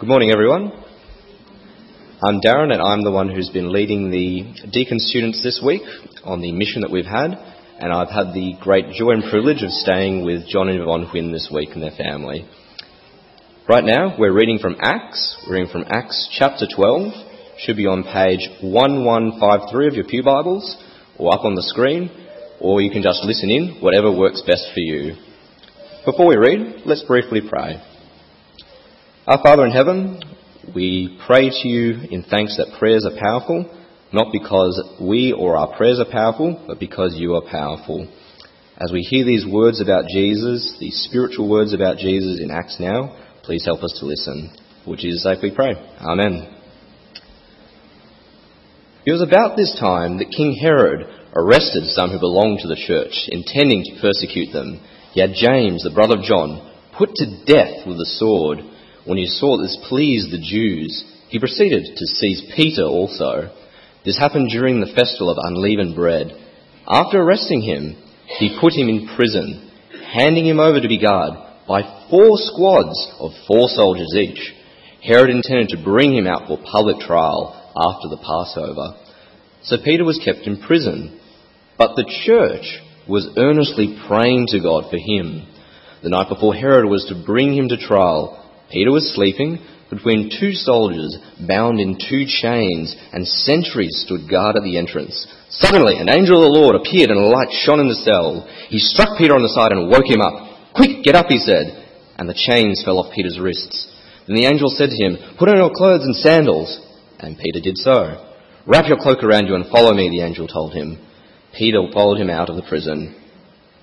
Good morning, everyone. I'm Darren, and I'm the one who's been leading the deacon students this week on the mission that we've had. And I've had the great joy and privilege of staying with John and Yvonne Huynh this week and their family. Right now, we're reading from Acts. We're reading from Acts chapter 12. Should be on page 1153 of your Pew Bibles, or up on the screen, or you can just listen in, whatever works best for you. Before we read, let's briefly pray. Our Father in heaven, we pray to you in thanks that prayers are powerful, not because we or our prayers are powerful, but because you are powerful. As we hear these words about Jesus, these spiritual words about Jesus in Acts now, please help us to listen. For Jesus' sake we pray. Amen. It was about this time that King Herod arrested some who belonged to the church, intending to persecute them. He had James, the brother of John, put to death with a sword. When he saw this pleased the Jews, he proceeded to seize Peter also. This happened during the festival of unleavened bread. After arresting him, he put him in prison, handing him over to be guarded by four squads of four soldiers each. Herod intended to bring him out for public trial after the Passover. So Peter was kept in prison. But the church was earnestly praying to God for him. The night before Herod was to bring him to trial, Peter was sleeping between two soldiers bound in two chains, and sentries stood guard at the entrance. Suddenly, an angel of the Lord appeared, and a light shone in the cell. He struck Peter on the side and woke him up. Quick, get up, he said. And the chains fell off Peter's wrists. Then the angel said to him, Put on your clothes and sandals. And Peter did so. Wrap your cloak around you and follow me, the angel told him. Peter followed him out of the prison.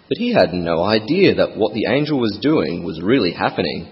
But he had no idea that what the angel was doing was really happening.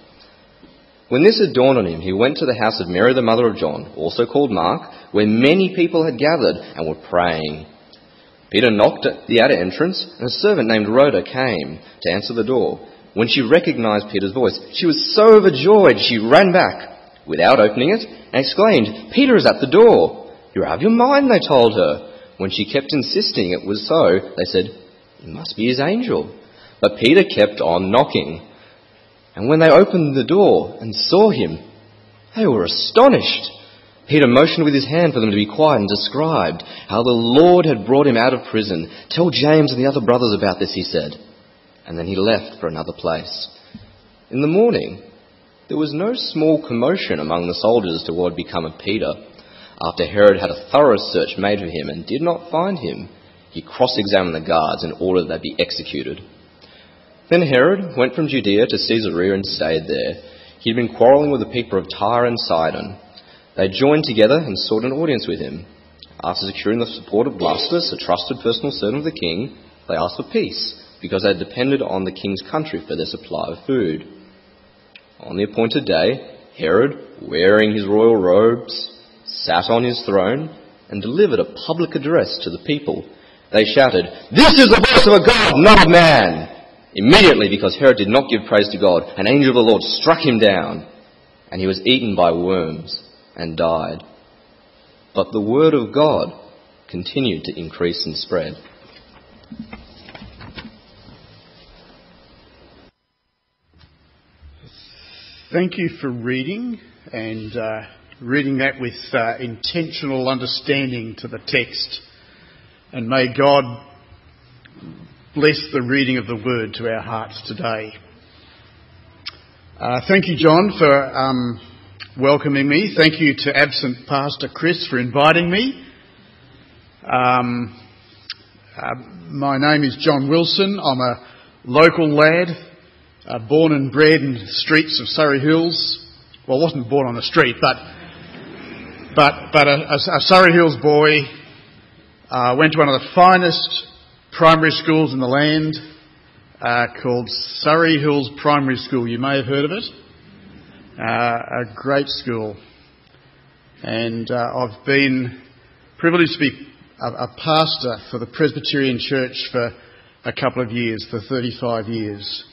When this had dawned on him, he went to the house of Mary, the mother of John, also called Mark, where many people had gathered and were praying. Peter knocked at the outer entrance, and a servant named Rhoda came to answer the door. When she recognized Peter's voice, she was so overjoyed she ran back without opening it and exclaimed, Peter is at the door. You're out of your mind, they told her. When she kept insisting it was so, they said, It must be his angel. But Peter kept on knocking. And when they opened the door and saw him, they were astonished. Peter motioned with his hand for them to be quiet and described how the Lord had brought him out of prison. Tell James and the other brothers about this, he said. And then he left for another place. In the morning, there was no small commotion among the soldiers to what had become of Peter. After Herod had a thorough search made for him and did not find him, he cross examined the guards and ordered they be executed. Then Herod went from Judea to Caesarea and stayed there. He had been quarrelling with the people of Tyre and Sidon. They joined together and sought an audience with him. After securing the support of Blastus, a trusted personal servant of the king, they asked for peace, because they depended on the king's country for their supply of food. On the appointed day, Herod, wearing his royal robes, sat on his throne and delivered a public address to the people. They shouted, This is the voice of a God, not of man! Immediately, because Herod did not give praise to God, an angel of the Lord struck him down, and he was eaten by worms and died. But the word of God continued to increase and spread. Thank you for reading and uh, reading that with uh, intentional understanding to the text. And may God bless the reading of the word to our hearts today. Uh, thank you, John, for um, welcoming me. Thank you to absent Pastor Chris for inviting me. Um, uh, my name is John Wilson. I'm a local lad, uh, born and bred in the streets of Surrey Hills. Well, I wasn't born on the street, but but but a, a, a Surrey Hills boy. Uh, went to one of the finest primary schools in the land uh, called Surrey Hills Primary School. You may have heard of it. Uh, a great school. and uh, I've been privileged to be a, a, pastor for the Presbyterian Church for a couple of years, for 35 years.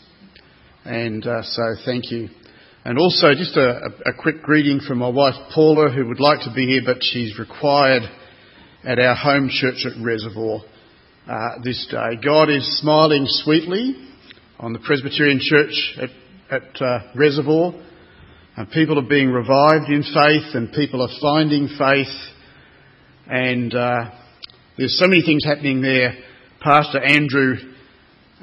And uh, so thank you. And also just a, a, quick greeting from my wife Paula, who would like to be here, but she's required at our home church at Reservoir uh, this day. God is smiling sweetly on the Presbyterian Church at, at uh, Reservoir. And people are being revived in faith and people are finding faith. And uh, there's so many things happening there. Pastor Andrew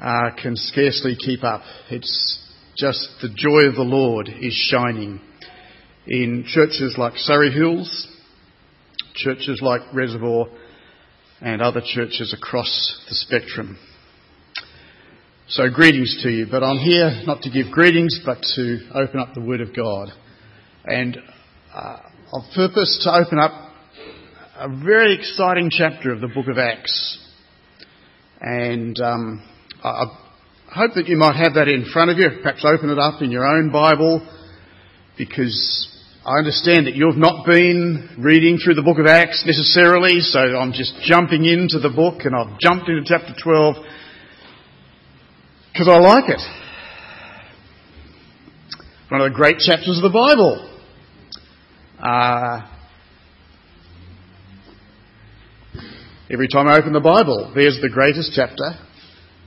uh, can scarcely keep up. It's just the joy of the Lord is shining in churches like Surrey Hills, churches like Reservoir, and other churches across the spectrum. So greetings to you, but I'm here not to give greetings, but to open up the Word of God. And uh, I've purposed to open up a very exciting chapter of the book of Acts. And um, I hope that you might have that in front of you, perhaps open it up in your own Bible, because I understand that you've not been reading through the book of Acts necessarily, so I'm just jumping into the book and I've jumped into chapter 12 because I like it. One of the great chapters of the Bible. Uh, every time I open the Bible, there's the greatest chapter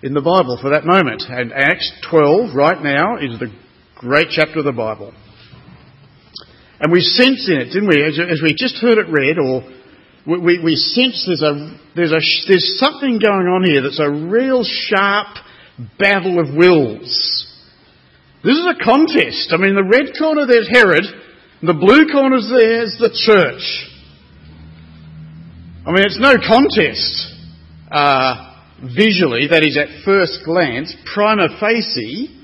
in the Bible for that moment. And Acts 12 right now is the great chapter of the Bible. And we sense in it, didn't we, as, as we just heard it read, or we, we, we sense there's, a, there's, a, there's something going on here that's a real sharp battle of wills. This is a contest. I mean, the red corner there's Herod, the blue corner there's the church. I mean, it's no contest uh, visually, that is at first glance, prima facie.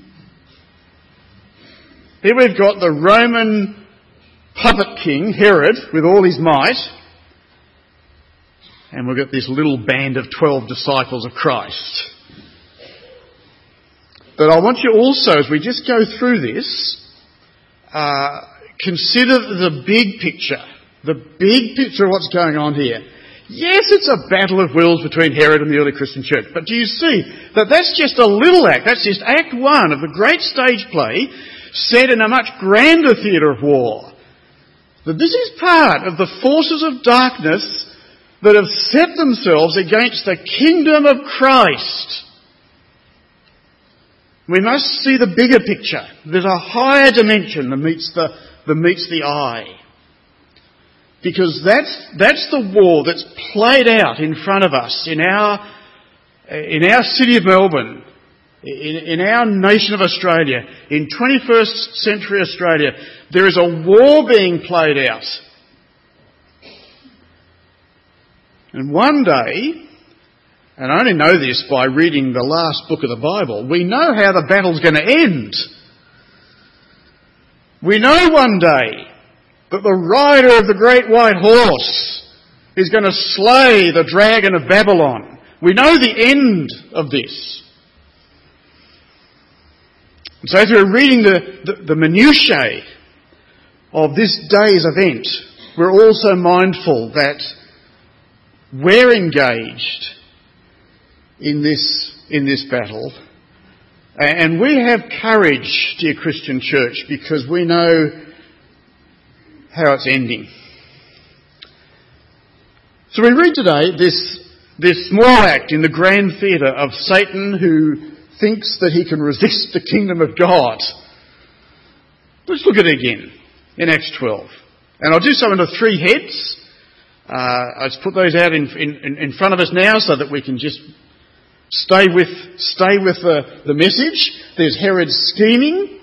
Here we've got the Roman puppet king, Herod, with all his might, and we've got this little band of 12 disciples of Christ. But I want you also, as we just go through this, uh, consider the big picture. The big picture of what's going on here. Yes, it's a battle of wills between Herod and the early Christian church, but do you see that that's just a little act, that's just act one of the great stage play set in a much grander theatre of war. That this is part of the forces of darkness that have set themselves against the kingdom of Christ. We must see the bigger picture. There's a higher dimension that meets the, that meets the eye. Because that's, that's the war that's played out in front of us in our, in our city of Melbourne, in, in our nation of Australia, in 21st century Australia. There is a war being played out. And one day, and I only know this by reading the last book of the Bible, we know how the battle's going to end. We know one day that the rider of the great white horse is going to slay the dragon of Babylon. We know the end of this. And so as we're reading the, the, the minutiae of this day's event, we're also mindful that we're engaged in this, in this battle. And we have courage, dear Christian church, because we know how it's ending. So we read today this, this small act in the grand theatre of Satan who thinks that he can resist the kingdom of God. Let's look at it again in Acts 12. And I'll do so under three heads. Uh, I'll just put those out in, in, in front of us now so that we can just Stay with, stay with the, the message. There's Herod's scheming.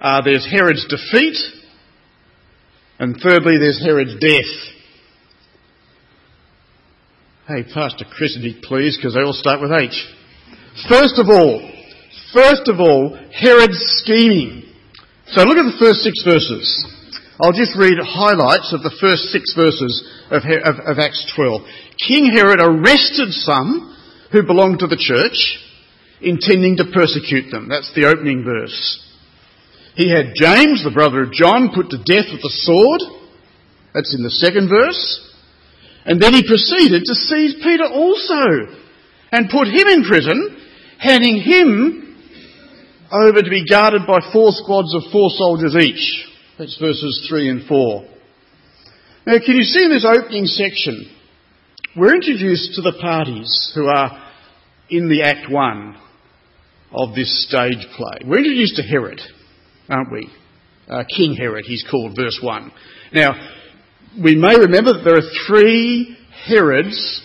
Uh, there's Herod's defeat. And thirdly, there's Herod's death. Hey, Pastor Chris, please, because they all start with H. First of all, first of all, Herod's scheming. So look at the first six verses. I'll just read highlights of the first six verses of, of, of Acts 12. King Herod arrested some who belonged to the church, intending to persecute them. That's the opening verse. He had James, the brother of John, put to death with the sword. That's in the second verse. And then he proceeded to seize Peter also and put him in prison, handing him over to be guarded by four squads of four soldiers each. That's verses 3 and 4. Now, can you see in this opening section, we're introduced to the parties who are in the Act 1 of this stage play. We're introduced to Herod, aren't we? Uh, King Herod, he's called, verse 1. Now, we may remember that there are three Herods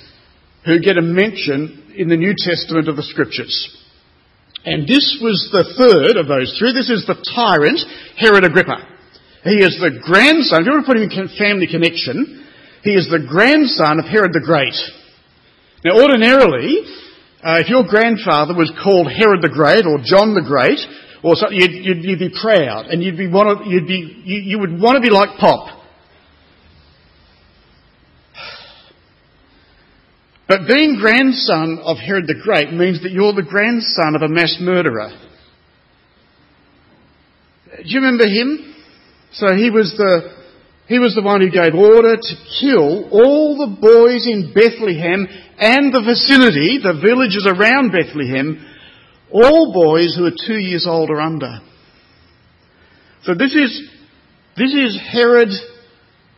who get a mention in the New Testament of the Scriptures. And this was the third of those three. This is the tyrant, Herod Agrippa. He is the grandson, if you want to put him in family connection, he is the grandson of Herod the Great. Now, ordinarily, uh, if your grandfather was called Herod the Great or John the Great, or something, you'd, you'd, you'd be proud and you'd be you'd be, you, you would want to be like Pop. But being grandson of Herod the Great means that you're the grandson of a mass murderer. Do you remember him? So he was the, he was the one who gave order to kill all the boys in Bethlehem and the vicinity, the villages around Bethlehem, all boys who are two years old or under. So this is, this is Herod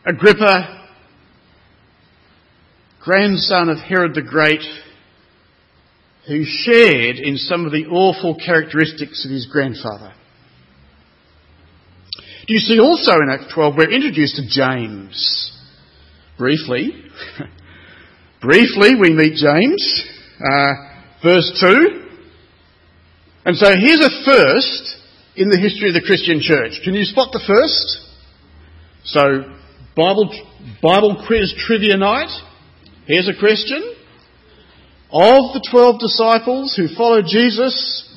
Agrippa grandson of Herod the Great, who shared in some of the awful characteristics of his grandfather. Do you see also in Act 12 we're introduced to James? Briefly. Briefly we meet James, uh, verse 2. And so here's a first in the history of the Christian church. Can you spot the first? So, Bible, Bible quiz trivia night. Here's a question. Of the twelve disciples who followed Jesus,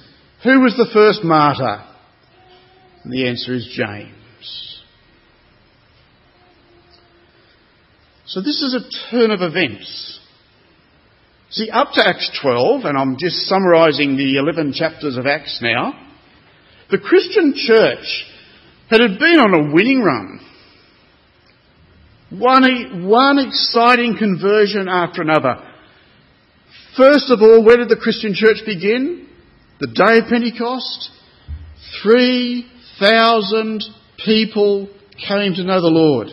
who was the first martyr? And the answer is James. So this is a turn of events. See, up to Acts 12, and I'm just summarising the 11 chapters of Acts now, the Christian church had been on a winning run. One, one exciting conversion after another. First of all, where did the Christian church begin? The day of Pentecost. 3,000 people came to know the Lord.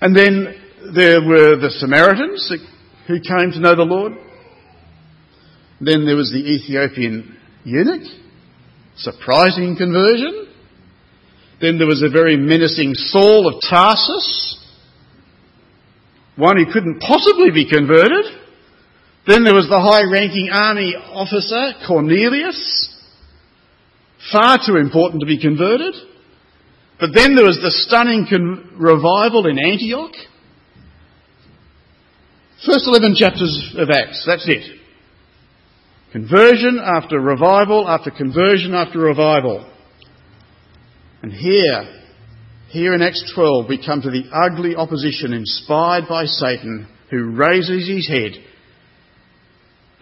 And then there were the Samaritans who came to know the Lord. Then there was the Ethiopian eunuch. Surprising conversion. Then there was a very menacing Saul of Tarsus, one who couldn't possibly be converted. Then there was the high ranking army officer, Cornelius, far too important to be converted. But then there was the stunning con- revival in Antioch. First 11 chapters of Acts, that's it. Conversion after revival after conversion after revival. And here, here in Acts 12, we come to the ugly opposition inspired by Satan who raises his head.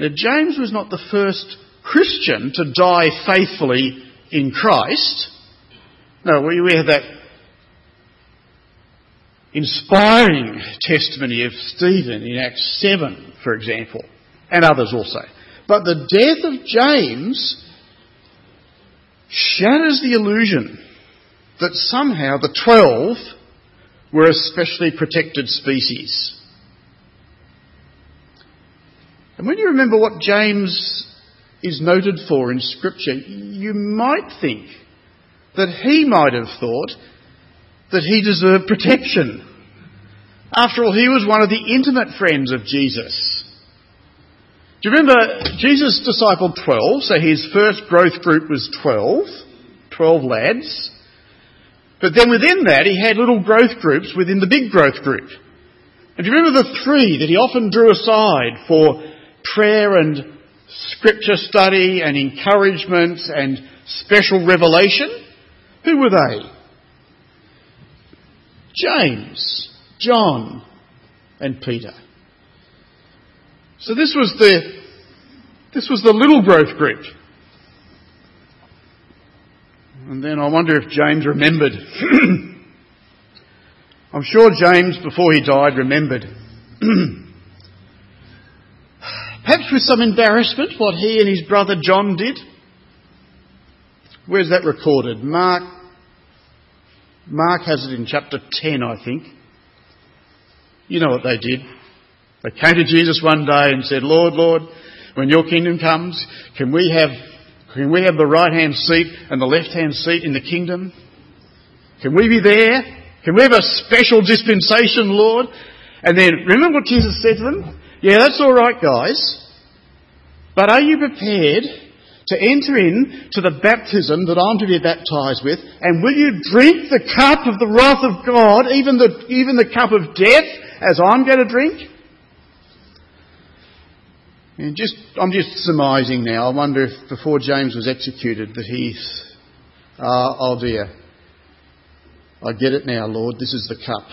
Now, James was not the first Christian to die faithfully in Christ. No, we, we have that inspiring testimony of Stephen in Acts 7, for example, and others also. But the death of James shatters the illusion that somehow the twelve were a specially protected species. And when you remember what James is noted for in Scripture, you might think that he might have thought that he deserved protection. After all, he was one of the intimate friends of Jesus. Do you remember Jesus discipled 12, so his first growth group was 12, 12 lads. But then within that, he had little growth groups within the big growth group. And do you remember the three that he often drew aside for prayer and scripture study and encouragement and special revelation? Who were they? James, John, and Peter. So this was the, this was the little growth group. And then I wonder if James remembered I'm sure James, before he died, remembered, perhaps with some embarrassment, what he and his brother John did. Where's that recorded? Mark. Mark has it in chapter 10, I think. You know what they did. They came to Jesus one day and said, Lord, Lord, when your kingdom comes, can we have, can we have the right hand seat and the left hand seat in the kingdom? Can we be there? Can we have a special dispensation, Lord? And then, remember what Jesus said to them? Yeah, that's alright, guys. But are you prepared to enter in to the baptism that I'm to be baptized with? And will you drink the cup of the wrath of God, even the, even the cup of death, as I'm going to drink? And just, I'm just surmising now. I wonder if before James was executed that he's, uh, oh dear, I get it now, Lord. This is the cup.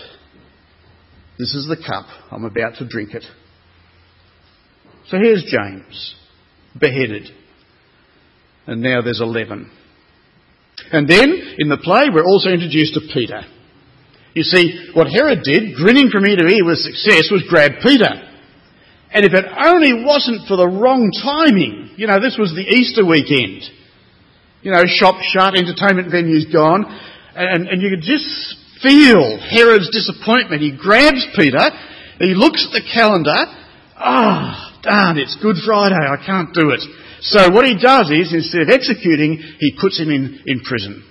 This is the cup. I'm about to drink it. So here's James, beheaded. And now there's 11. And then, in the play, we're also introduced to Peter. You see, what Herod did, grinning from ear to ear with success, was grab Peter. And if it only wasn't for the wrong timing, you know, this was the Easter weekend. You know, shop shut, entertainment venues gone, and, and you could just feel Herod's disappointment. He grabs Peter, he looks at the calendar, ah, oh, darn, it's Good Friday, I can't do it. So what he does is, instead of executing, he puts him in, in prison.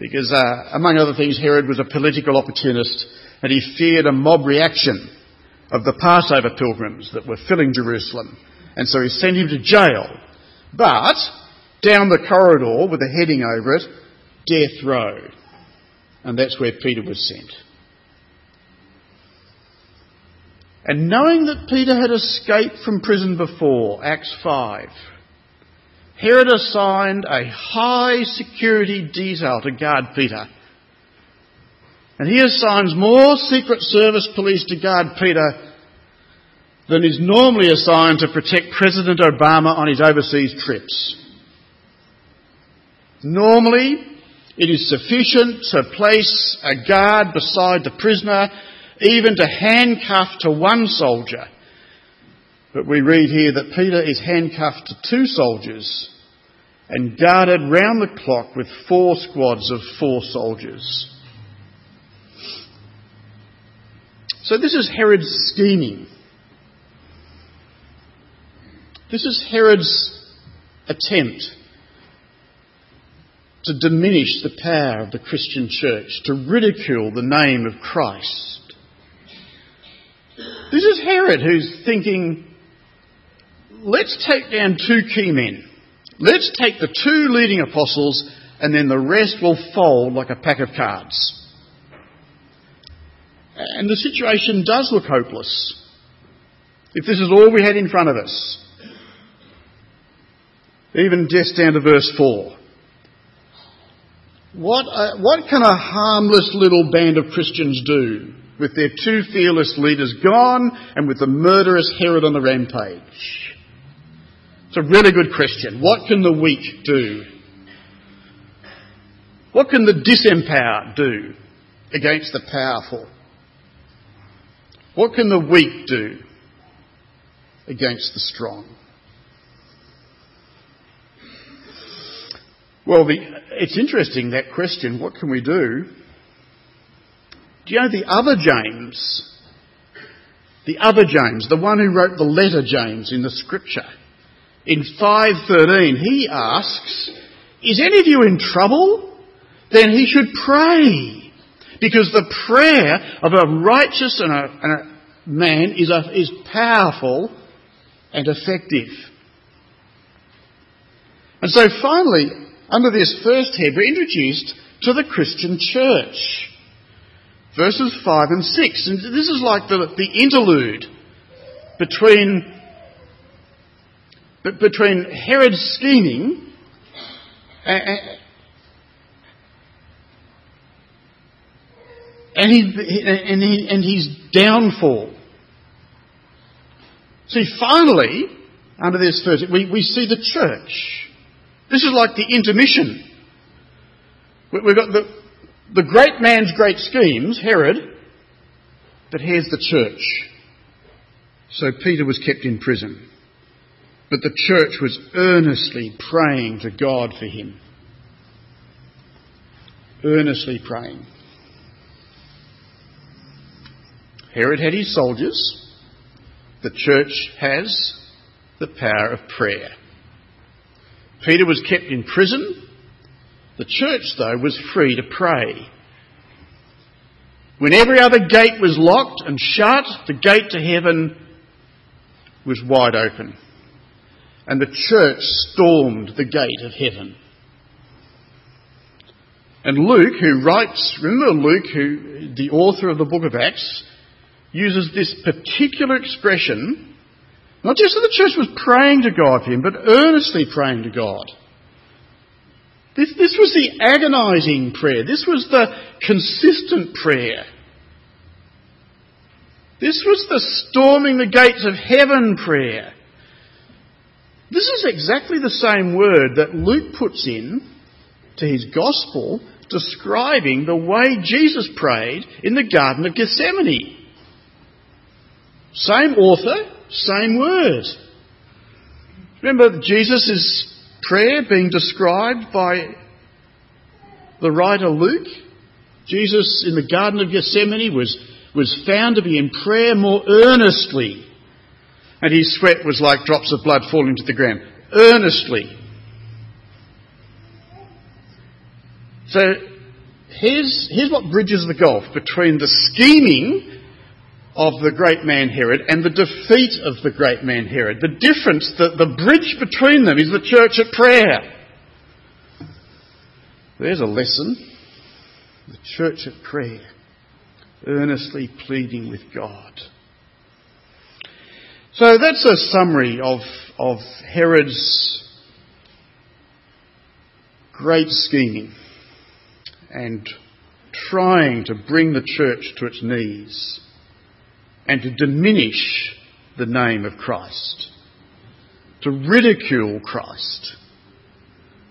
Because, uh, among other things, Herod was a political opportunist and he feared a mob reaction of the Passover pilgrims that were filling Jerusalem. And so he sent him to jail. But down the corridor with a heading over it, death row. And that's where Peter was sent. And knowing that Peter had escaped from prison before, Acts 5, Herod assigned a high security detail to guard Peter and he assigns more Secret Service police to guard Peter than is normally assigned to protect President Obama on his overseas trips. Normally, it is sufficient to place a guard beside the prisoner, even to handcuff to one soldier. But we read here that Peter is handcuffed to two soldiers and guarded round the clock with four squads of four soldiers. So this is Herod's scheming. This is Herod's attempt to diminish the power of the Christian church, to ridicule the name of Christ. This is Herod who's thinking, let's take down two key men. Let's take the two leading apostles and then the rest will fold like a pack of cards. And the situation does look hopeless. If this is all we had in front of us. Even just down to verse 4. What, what can a harmless little band of Christians do with their two fearless leaders gone and with the murderous Herod on the rampage? It's a really good question. What can the weak do? What can the disempowered do against the powerful? What can the weak do against the strong? Well, the, it's interesting that question, what can we do? Do you know the other James, the other James, the one who wrote the letter James in the scripture, in 5.13, he asks, is any of you in trouble? Then he should pray. Because the prayer of a righteous and a, and a man is, a, is powerful and effective. And so finally, under this first head, we're introduced to the Christian church. Verses 5 and 6. And this is like the, the interlude between, between Herod's scheming and, and, he, and, he, and his downfall. See, finally, under this first, we, we see the church. This is like the intermission. We've got the, the great man's great schemes, Herod, but here's the church. So Peter was kept in prison, but the church was earnestly praying to God for him. Earnestly praying. Herod had his soldiers. The church has the power of prayer. Peter was kept in prison. The church, though, was free to pray. When every other gate was locked and shut, the gate to heaven was wide open. And the church stormed the gate of heaven. And Luke, who writes, remember Luke, who, the author of the book of Acts, uses this particular expression, not just that the church was praying to God for him, but earnestly praying to God. This, this was the agonizing prayer. This was the consistent prayer. This was the storming the gates of heaven prayer. This is exactly the same word that Luke puts in to his gospel describing the way Jesus prayed in the Garden of Gethsemane. Same author, same word. Remember Jesus' prayer being described by the writer Luke? Jesus in the Garden of Gethsemane was was found to be in prayer more earnestly, and his sweat was like drops of blood falling to the ground. Earnestly. So here's, here's what bridges the gulf between the scheming of the great man Herod and the defeat of the great man Herod. The difference, the, the bridge between them is the church at prayer. There's a lesson. The church at prayer earnestly pleading with God. So that's a summary of, of Herod's great scheming and trying to bring the church to its knees and to diminish the name of Christ, to ridicule Christ,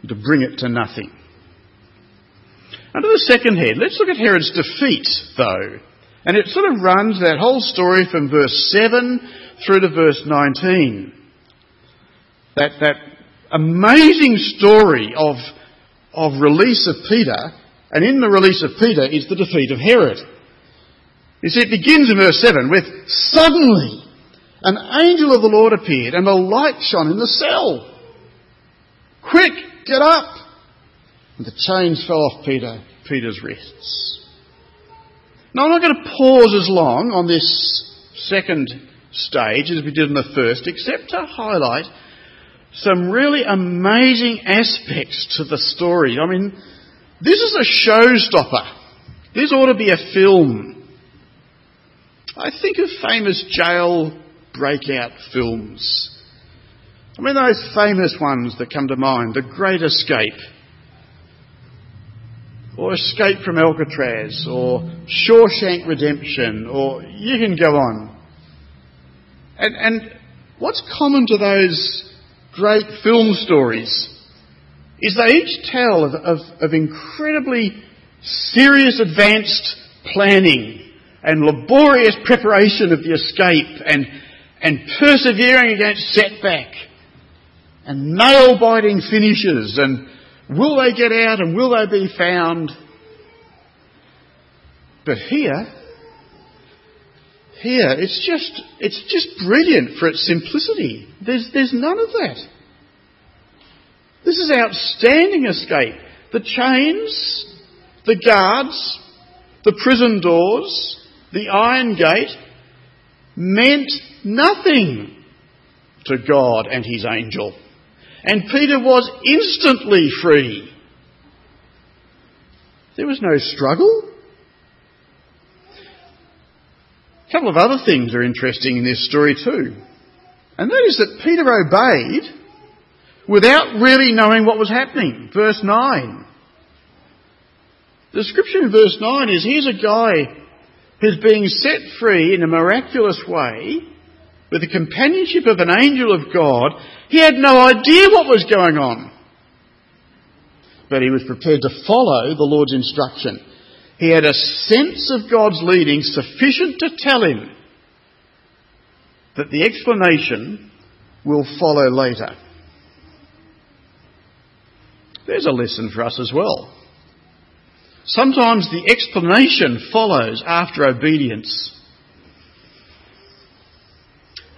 to bring it to nothing. Under the second head, let's look at Herod's defeat, though. And it sort of runs that whole story from verse 7 through to verse 19. That, that amazing story of, of release of Peter, and in the release of Peter is the defeat of Herod. You see, it begins in verse 7 with, Suddenly an angel of the Lord appeared, and a light shone in the cell. Quick, get up! And the chains fell off Peter, Peter's wrists. Now, I'm not going to pause as long on this second stage as we did in the first, except to highlight some really amazing aspects to the story. I mean, this is a showstopper. This ought to be a film. I think of famous jail breakout films. I mean, those famous ones that come to mind The Great Escape or Escape from Alcatraz, or Shawshank Redemption, or you can go on. And, and what's common to those great film stories is they each tell of, of, of incredibly serious advanced planning and laborious preparation of the escape and, and persevering against setback and nail biting finishes and Will they get out and will they be found? But here, here, it's just, it's just brilliant for its simplicity. There's, there's none of that. This is outstanding escape. The chains, the guards, the prison doors, the iron gate meant nothing to God and his angel. And Peter was instantly free. There was no struggle. A couple of other things are interesting in this story too. And that is that Peter obeyed without really knowing what was happening. Verse 9. The description in verse 9 is here's a guy who's being set free in a miraculous way with the companionship of an angel of God, he had no idea what was going on. But he was prepared to follow the Lord's instruction. He had a sense of God's leading sufficient to tell him that the explanation will follow later. There's a lesson for us as well. Sometimes the explanation follows after obedience.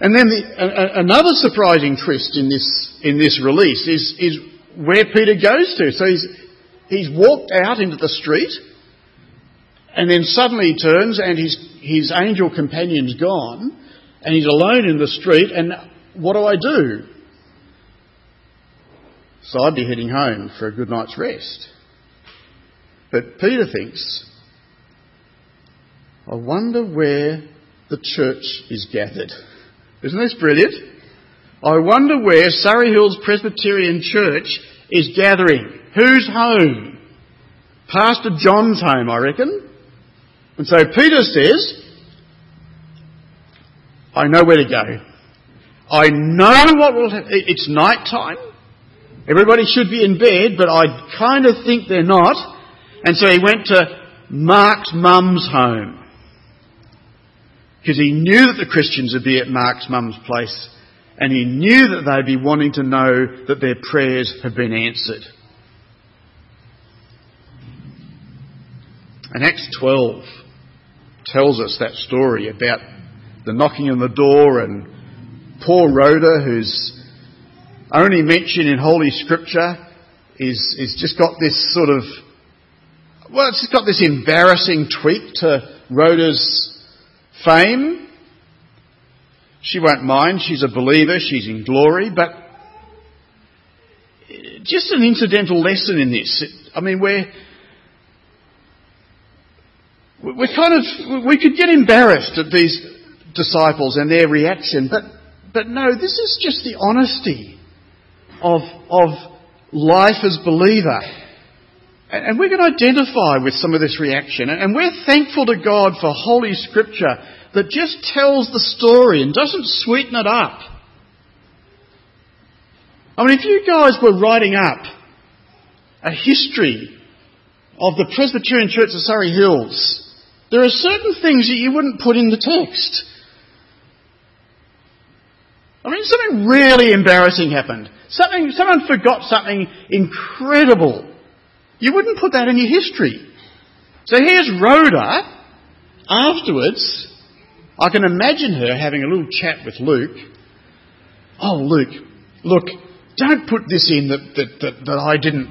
And then the, a, another surprising twist in this, in this release is, is where Peter goes to. So he's, he's walked out into the street and then suddenly he turns and his, his angel companion's gone and he's alone in the street and what do I do? So I'd be heading home for a good night's rest. But Peter thinks, I wonder where the church is gathered. Isn't this brilliant? I wonder where Surrey Hills Presbyterian Church is gathering. Whose home? Pastor John's home, I reckon. And so Peter says, I know where to go. I know what will happen. It's night time. Everybody should be in bed, but I kind of think they're not. And so he went to Mark's mum's home. Because he knew that the Christians would be at Mark's mum's place. And he knew that they'd be wanting to know that their prayers have been answered. And Acts 12 tells us that story about the knocking on the door and poor Rhoda, who's only mentioned in Holy Scripture, is, is just got this sort of, well, it's got this embarrassing tweak to Rhoda's fame. She won't mind, she's a believer, she's in glory, but just an incidental lesson in this. I mean, we're, we're kind of, we could get embarrassed at these disciples and their reaction, but, but no, this is just the honesty of, of life as believer. And we can identify with some of this reaction. And we're thankful to God for Holy Scripture that just tells the story and doesn't sweeten it up. I mean, if you guys were writing up a history of the Presbyterian Church of Surrey Hills, there are certain things that you wouldn't put in the text. I mean, something really embarrassing happened. Something, someone forgot something incredible. You wouldn't put that in your history. So here's Rhoda. Afterwards, I can imagine her having a little chat with Luke. Oh, Luke, look, don't put this in that, that, that, that I didn't,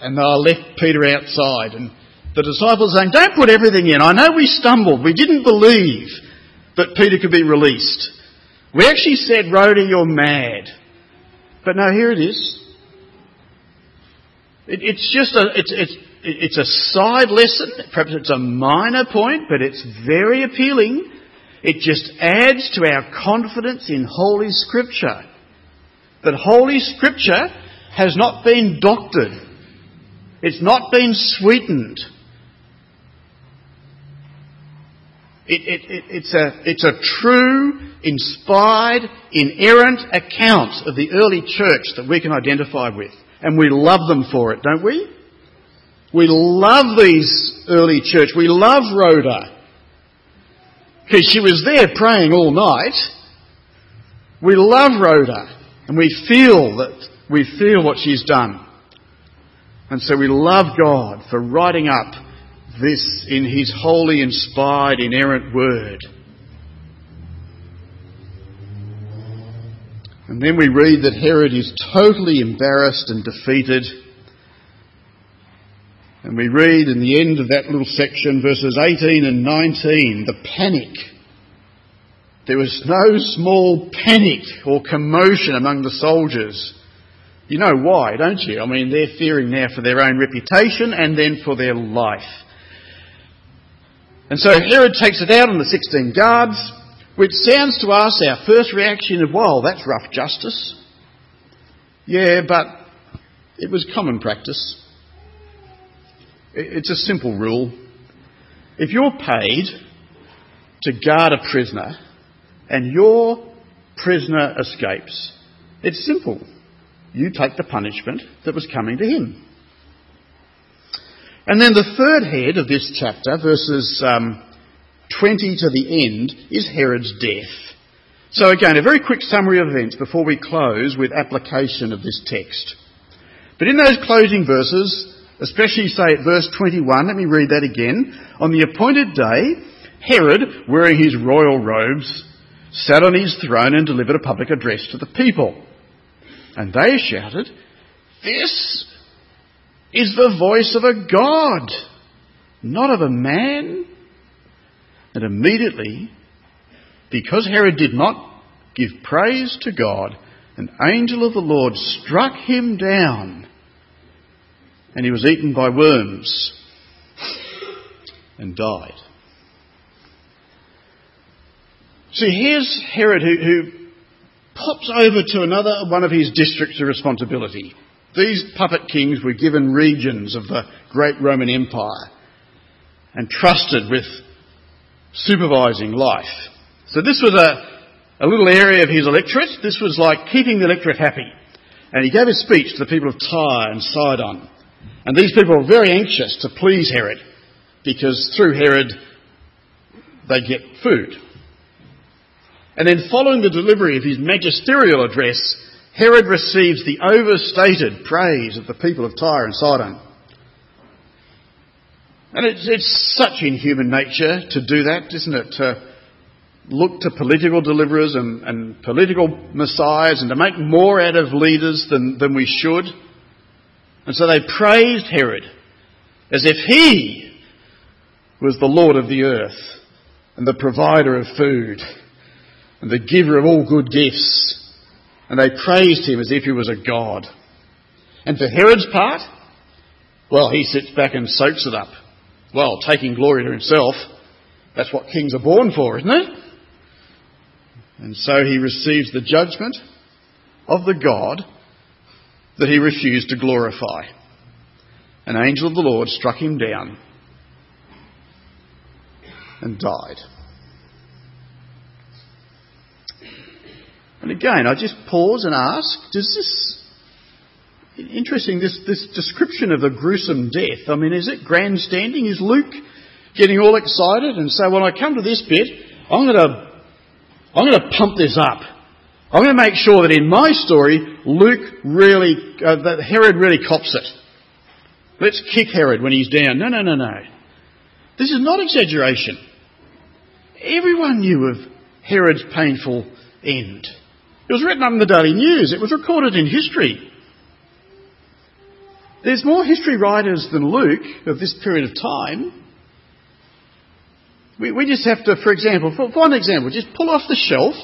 and I left Peter outside. And the disciples saying, don't put everything in. I know we stumbled. We didn't believe that Peter could be released. We actually said, Rhoda, you're mad. But no, here it is. It, it's just a, it's, it's, it's a side lesson. Perhaps it's a minor point, but it's very appealing. It just adds to our confidence in Holy Scripture. That Holy Scripture has not been doctored. It's not been sweetened. It, it, it, it's, a, it's a true, inspired, inerrant account of the early church that we can identify with. And we love them for it, don't we? We love these early church. We love Rhoda. Because she was there praying all night. We love Rhoda. And we feel that, we feel what she's done. And so we love God for writing up this in His holy, inspired, inerrant Word. And then we read that Herod is totally embarrassed and defeated. And we read in the end of that little section, verses 18 and 19, the panic. There was no small panic or commotion among the soldiers. You know why, don't you? I mean, they're fearing now for their own reputation and then for their life. And so Herod takes it out on the 16 guards, which sounds to us our first reaction of, well, that's rough justice. Yeah, but it was common practice. It's a simple rule. If you're paid to guard a prisoner and your prisoner escapes, it's simple. You take the punishment that was coming to him. And then the third head of this chapter, verses um, 20 to the end, is Herod's death. So again, a very quick summary of events before we close with application of this text. But in those closing verses, especially say at verse 21, let me read that again. On the appointed day, Herod, wearing his royal robes, sat on his throne and delivered a public address to the people. And they shouted, This is the voice of a God, not of a man. And immediately, because Herod did not give praise to God, an angel of the Lord struck him down, and he was eaten by worms and died. See, here's Herod who, who pops over to another one of his districts of responsibility. These puppet kings were given regions of the great Roman Empire and trusted with supervising life. So this was a, a little area of his electorate. This was like keeping the electorate happy. And he gave a speech to the people of Tyre and Sidon. And these people were very anxious to please Herod because through Herod they get food. And then following the delivery of his magisterial address, Herod receives the overstated praise of the people of Tyre and Sidon. And it's, it's such inhuman nature to do that, isn't it? To look to political deliverers and, and political messiahs and to make more out of leaders than, than we should. And so they praised Herod as if he was the Lord of the earth and the provider of food and the giver of all good gifts. And they praised him as if he was a god. And for Herod's part, well, he sits back and soaks it up. Well, taking glory to himself. That's what kings are born for, isn't it? And so he receives the judgment of the God that he refused to glorify. An angel of the Lord struck him down and died. And again, I just pause and ask, does this, interesting, this, this description of a gruesome death, I mean, is it grandstanding? Is Luke getting all excited and say, "When I come to this bit, I'm going to, I'm going to pump this up. I'm going to make sure that in my story, Luke really, uh, that Herod really cops it. Let's kick Herod when he's down. No, no, no, no. This is not exaggeration. Everyone knew of Herod's painful end. It was written up in the Daily News. It was recorded in history. There's more history writers than Luke of this period of time. We, we just have to, for example, for one example, just pull off the shelf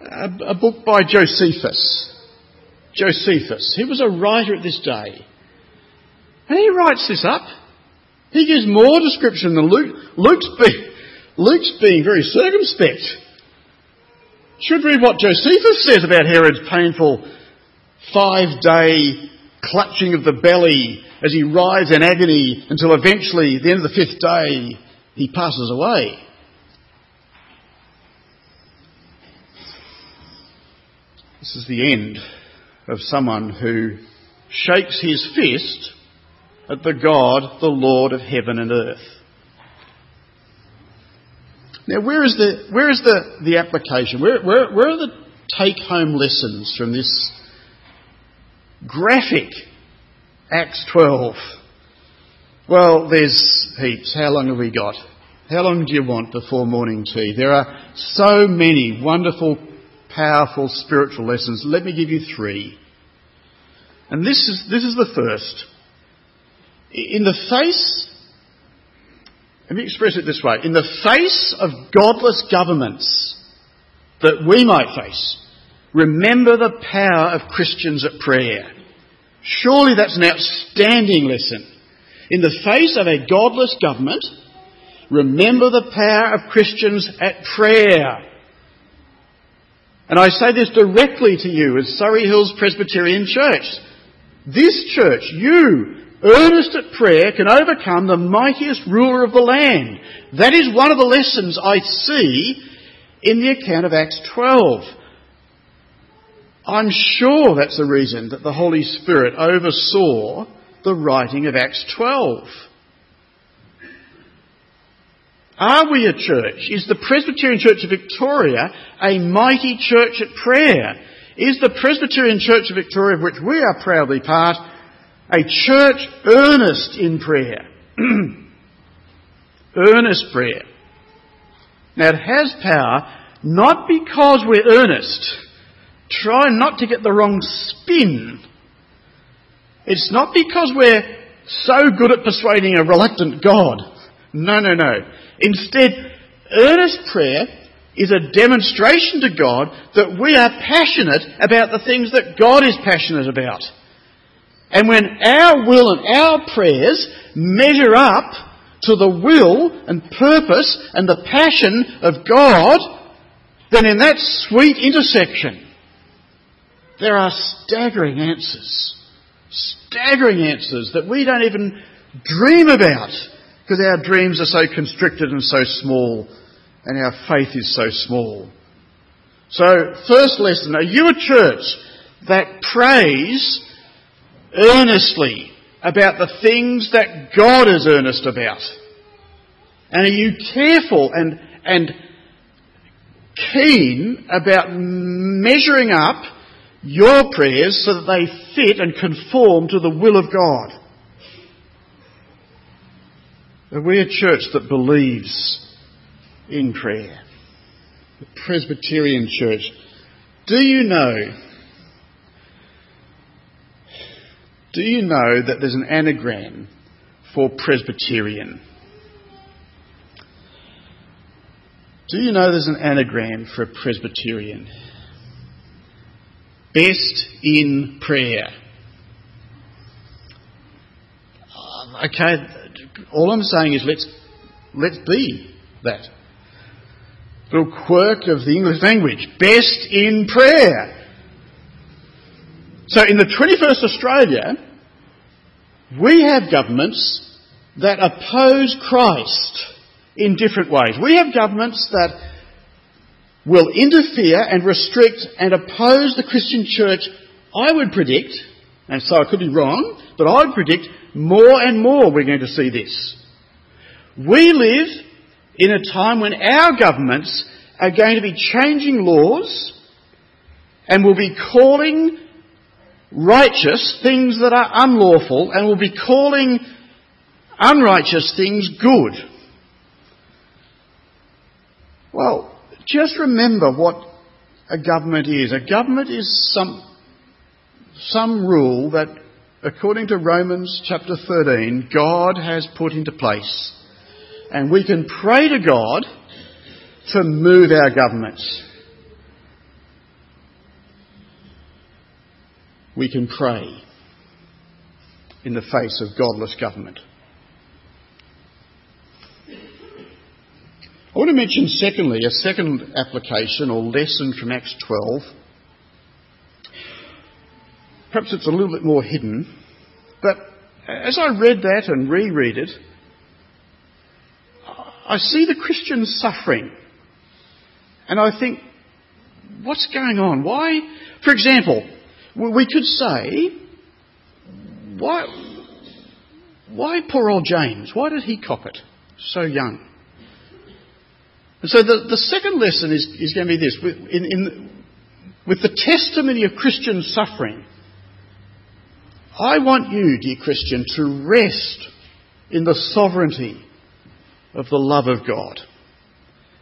a, a book by Josephus. Josephus. He was a writer at this day. And he writes this up. He gives more description than Luke. Luke's, be, Luke's being very circumspect should read what Josephus says about Herod's painful five day clutching of the belly as he writhes in agony until eventually, at the end of the fifth day, he passes away. This is the end of someone who shakes his fist at the God, the Lord of heaven and earth. Now, where is the, where is the, the application? Where, where, where are the take home lessons from this graphic Acts 12? Well, there's heaps. How long have we got? How long do you want before morning tea? There are so many wonderful, powerful spiritual lessons. Let me give you three. And this is, this is the first. In the face let me express it this way. In the face of godless governments that we might face, remember the power of Christians at prayer. Surely that's an outstanding lesson. In the face of a godless government, remember the power of Christians at prayer. And I say this directly to you as Surrey Hills Presbyterian Church. This church, you, earnest at prayer can overcome the mightiest ruler of the land. That is one of the lessons I see in the account of Acts 12. I'm sure that's the reason that the Holy Spirit oversaw the writing of Acts 12. Are we a church? Is the Presbyterian Church of Victoria a mighty church at prayer? Is the Presbyterian Church of Victoria, of which we are proudly part, a church earnest in prayer? earnest prayer. Now it has power not because we're earnest. Try not to get the wrong spin. It's not because we're so good at persuading a reluctant God. No, no, no. Instead, earnest prayer is a demonstration to God that we are passionate about the things that God is passionate about. And when our will and our prayers measure up to the will and purpose and the passion of God, then in that sweet intersection, there are staggering answers. Staggering answers that we don't even dream about because our dreams are so constricted and so small and our faith is so small. So, first lesson, are you a church that prays earnestly about the things that God is earnest about? And are you careful and, and keen about measuring up your prayers so that they fit and conform to the will of God? Are we a church that believes in prayer? The Presbyterian Church. Do you know? Do you know that there's an anagram for Presbyterian? Do you know there's an anagram for a Presbyterian? Best in prayer. Um, okay, all I'm saying is let's, let's be that. Little quirk of the English language. Best in prayer. So in the 21st Australia, we have governments that oppose Christ in different ways. We have governments that will interfere and restrict and oppose the Christian church, I would predict, and so I could be wrong, but I would predict more and more we're going to see this. We live in a time when our governments are going to be changing laws and will be calling righteous things that are unlawful and will be calling unrighteous things good. Well, just remember what a government is. A government is some, some rule that according to Romans chapter 13, God has put into place. And we can pray to God to move our governments. We can pray in the face of godless government. I want to mention, secondly, a second application or lesson from Acts 12 Perhaps it's a little bit more hidden. But as I read that and reread it, I see the Christians suffering. And I think, what's going on? Why? For example, we could say, why, why poor old James? Why did he cop it so young? And so the, the second lesson is, is going to be this. In, in, with the testimony of Christian suffering, I want you, dear Christian, to rest in the sovereignty of the love of God.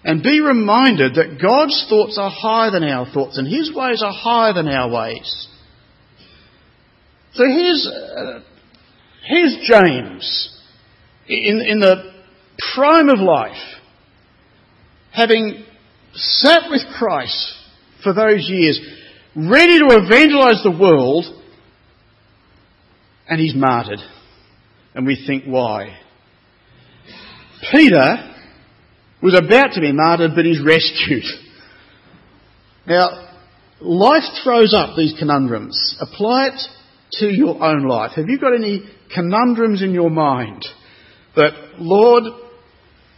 And be reminded that God's thoughts are higher than our thoughts and His ways are higher than our ways. So here's, uh, here's James in, in the prime of life, having sat with Christ for those years, ready to evangelize the world and he's martyred. And we think, why? Peter was about to be martyred, but he's rescued. Now, life throws up these conundrums. Apply it to your own life. Have you got any conundrums in your mind that, Lord,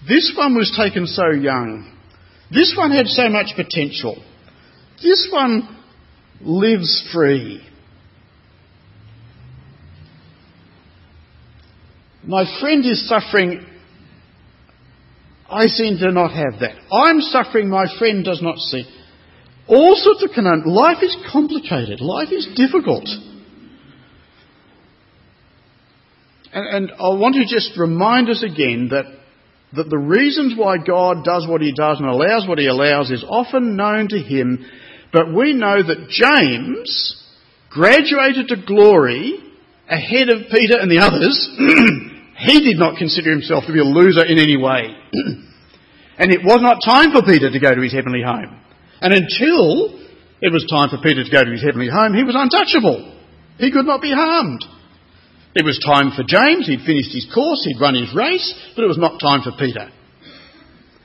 this one was taken so young. This one had so much potential. This one lives free. My friend is suffering. I seem to not have that. I'm suffering. My friend does not see. All sorts of conundrums. Life is complicated. Life is difficult. And, and I want to just remind us again that, that the reasons why God does what he does and allows what he allows is often known to him, but we know that James graduated to glory ahead of Peter and the others. he did not consider himself to be a loser in any way. and it was not time for Peter to go to his heavenly home. And until it was time for Peter to go to his heavenly home, he was untouchable. He could not be harmed. It was time for James, he'd finished his course, he'd run his race, but it was not time for Peter.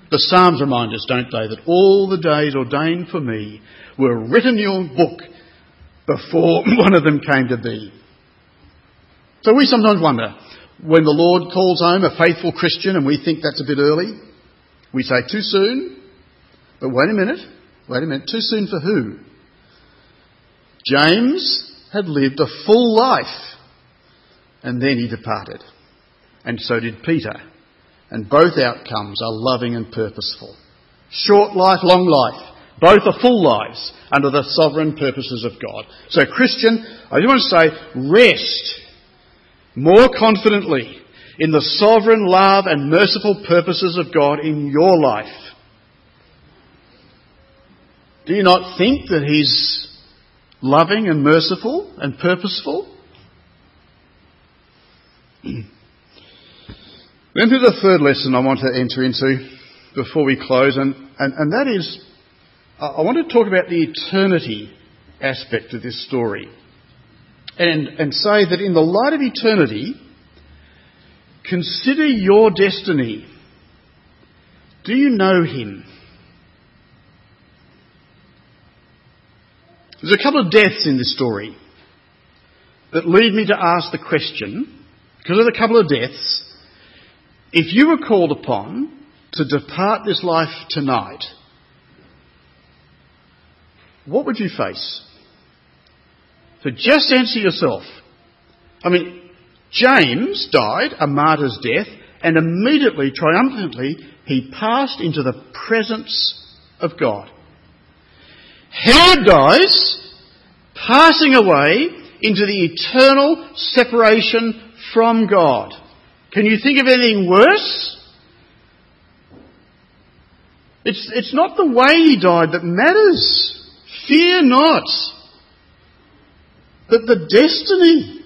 The Psalms remind us, don't they, that all the days ordained for me were written in your book before one of them came to be. So we sometimes wonder, when the Lord calls home a faithful Christian and we think that's a bit early, we say too soon, but wait a minute, wait a minute, too soon for who? James had lived a full life and then he departed. And so did Peter. And both outcomes are loving and purposeful. Short life, long life. Both are full lives under the sovereign purposes of God. So, Christian, I just want to say, rest more confidently in the sovereign love and merciful purposes of God in your life. Do you not think that He's loving and merciful and purposeful? then to the third lesson I want to enter into before we close, and, and, and that is I want to talk about the eternity aspect of this story. And, and say that in the light of eternity, consider your destiny. Do you know Him? There's a couple of deaths in this story that lead me to ask the question because of a couple of deaths, if you were called upon to depart this life tonight, what would you face? So just answer yourself. I mean, James died a martyr's death, and immediately, triumphantly, he passed into the presence of God. Herod dies, passing away into the eternal separation from God. Can you think of anything worse? It's, it's not the way he died that matters. Fear not. But the destiny.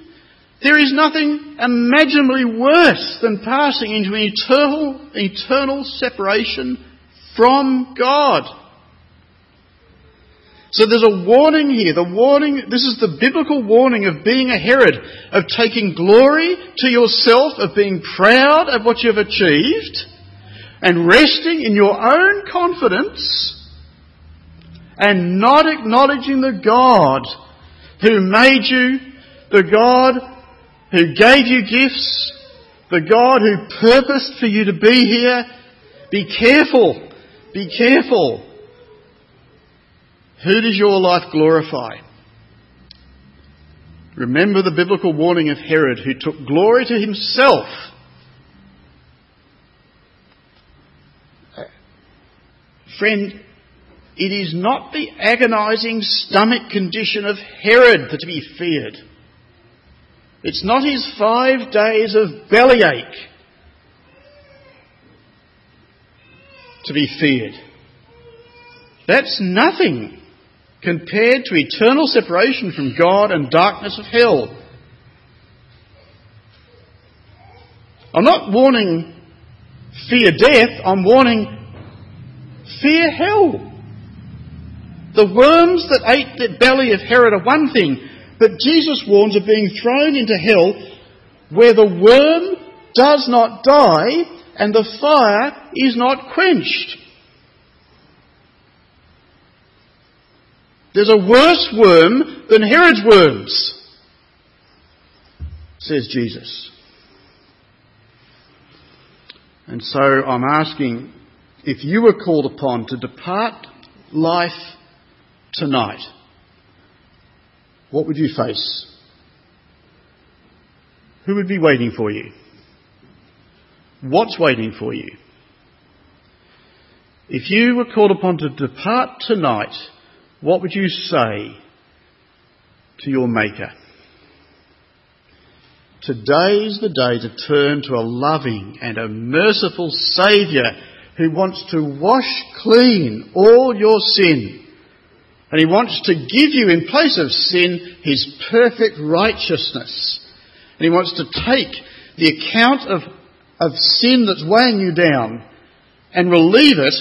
There is nothing imaginably worse than passing into an eternal, eternal separation from God. So there's a warning here. The warning, this is the biblical warning of being a Herod, of taking glory to yourself, of being proud of what you've achieved, and resting in your own confidence, and not acknowledging the God who made you, the God who gave you gifts, the God who purposed for you to be here. Be careful. Be careful who does your life glorify? Remember the biblical warning of Herod, who took glory to himself. Friend, it is not the agonizing stomach condition of Herod that to be feared. It's not his five days of bellyache to be feared. That's nothing compared to eternal separation from God and darkness of hell. I'm not warning fear death, I'm warning fear hell. The worms that ate the belly of Herod are one thing, but Jesus warns of being thrown into hell where the worm does not die and the fire is not quenched. There's a worse worm than Herod's worms, says Jesus. And so I'm asking if you were called upon to depart life tonight, what would you face? Who would be waiting for you? what's waiting for you? If you were called upon to depart tonight, what would you say to your Maker? Today is the day to turn to a loving and a merciful Saviour who wants to wash clean all your sin. And he wants to give you, in place of sin, his perfect righteousness. And he wants to take the account of, of sin that's weighing you down and relieve it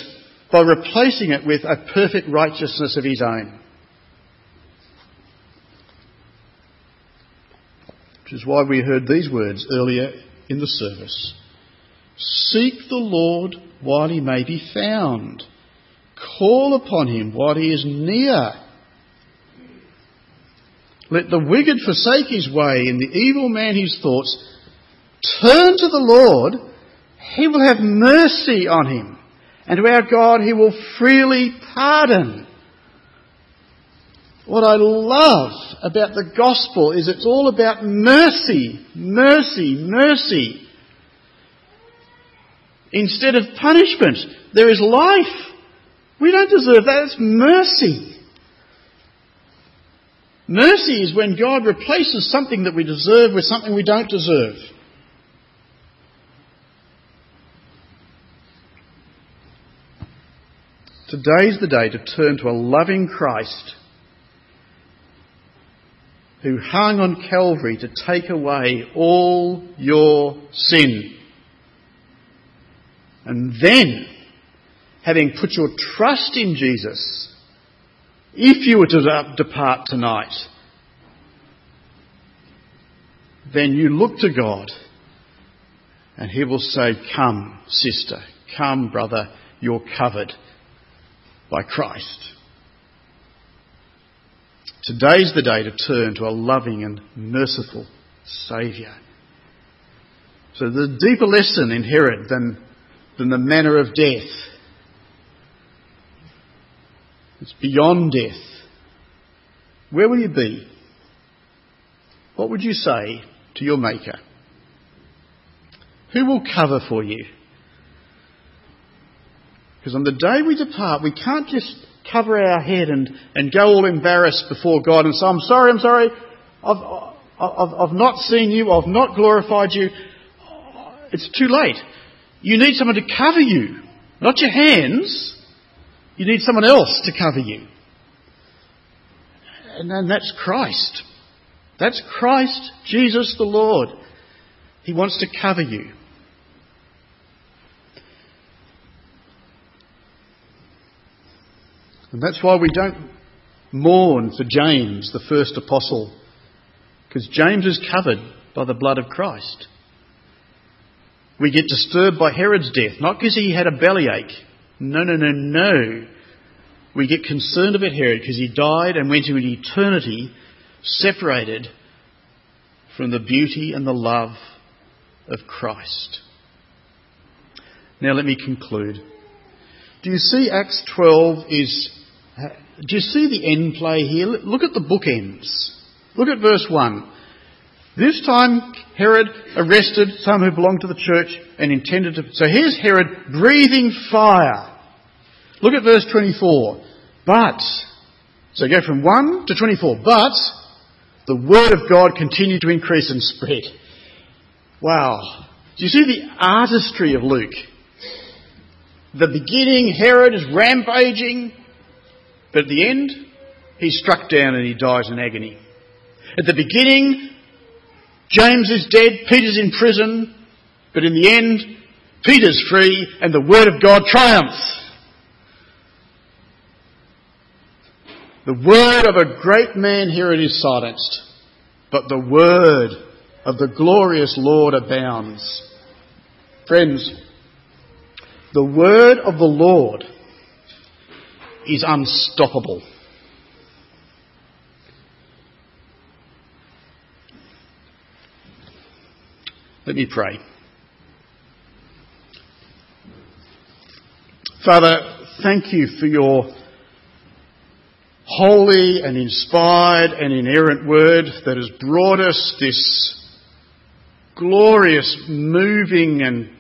by replacing it with a perfect righteousness of his own. Which is why we heard these words earlier in the service. Seek the Lord while he may be found. Call upon him while he is near. Let the wicked forsake his way and the evil man his thoughts. Turn to the Lord. He will have mercy on him. And to our God he will freely pardon. What I love about the gospel is it's all about mercy, mercy, mercy. Instead of punishment, there is life. We don't deserve that. It's mercy. Mercy is when God replaces something that we deserve with something we don't deserve. Today's the day to turn to a loving Christ who hung on Calvary to take away all your sin. And then, having put your trust in Jesus, if you were to depart tonight, then you look to God and He will say, Come, sister, come, brother, you're covered by Christ. Today's the day to turn to a loving and merciful Saviour. So the deeper lesson inherent than, than the manner of death. It's beyond death. Where will you be? What would you say to your Maker? Who will cover for you? Because on the day we depart, we can't just cover our head and, and go all embarrassed before God and say, I'm sorry, I'm sorry, I've, I've, I've not seen you, I've not glorified you. It's too late. You need someone to cover you, not your hands. You need someone else to cover you. And then that's Christ. That's Christ, Jesus the Lord. He wants to cover you. And that's why we don't mourn for James, the first apostle, because James is covered by the blood of Christ. We get disturbed by Herod's death, not because he had a bellyache. No, no, no, no. We get concerned about Herod because he died and went into eternity separated from the beauty and the love of Christ. Now let me conclude. Do you see Acts 12 is do you see the end play here? Look at the bookends. Look at verse 1. This time Herod arrested some who belonged to the church and intended to. So here's Herod breathing fire. Look at verse 24. But, so go from 1 to 24. But, the word of God continued to increase and spread. Wow. Do you see the artistry of Luke? The beginning, Herod is rampaging. But at the end, he's struck down and he dies in agony. At the beginning, James is dead, Peter's in prison, but in the end, Peter's free and the Word of God triumphs. The word of a great man here it is silenced, but the word of the glorious Lord abounds. Friends, the word of the Lord is unstoppable. Let me pray. Father, thank you for your holy and inspired and inerrant word that has brought us this glorious, moving and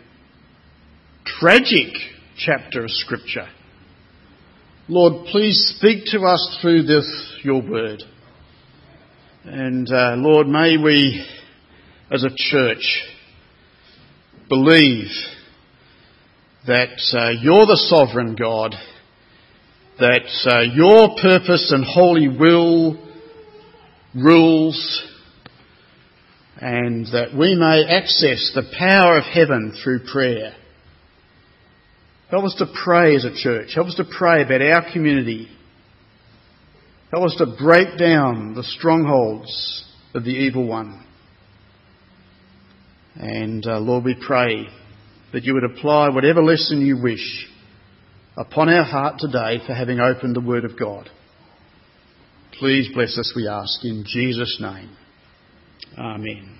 tragic chapter of Scripture. Lord, please speak to us through this, your word. And uh, Lord, may we, as a church, believe that uh, you're the sovereign God, that uh, your purpose and holy will rules, and that we may access the power of heaven through prayer. Help us to pray as a church. Help us to pray about our community. Help us to break down the strongholds of the evil one. And uh, Lord, we pray that you would apply whatever lesson you wish upon our heart today for having opened the Word of God. Please bless us, we ask, in Jesus' name. Amen.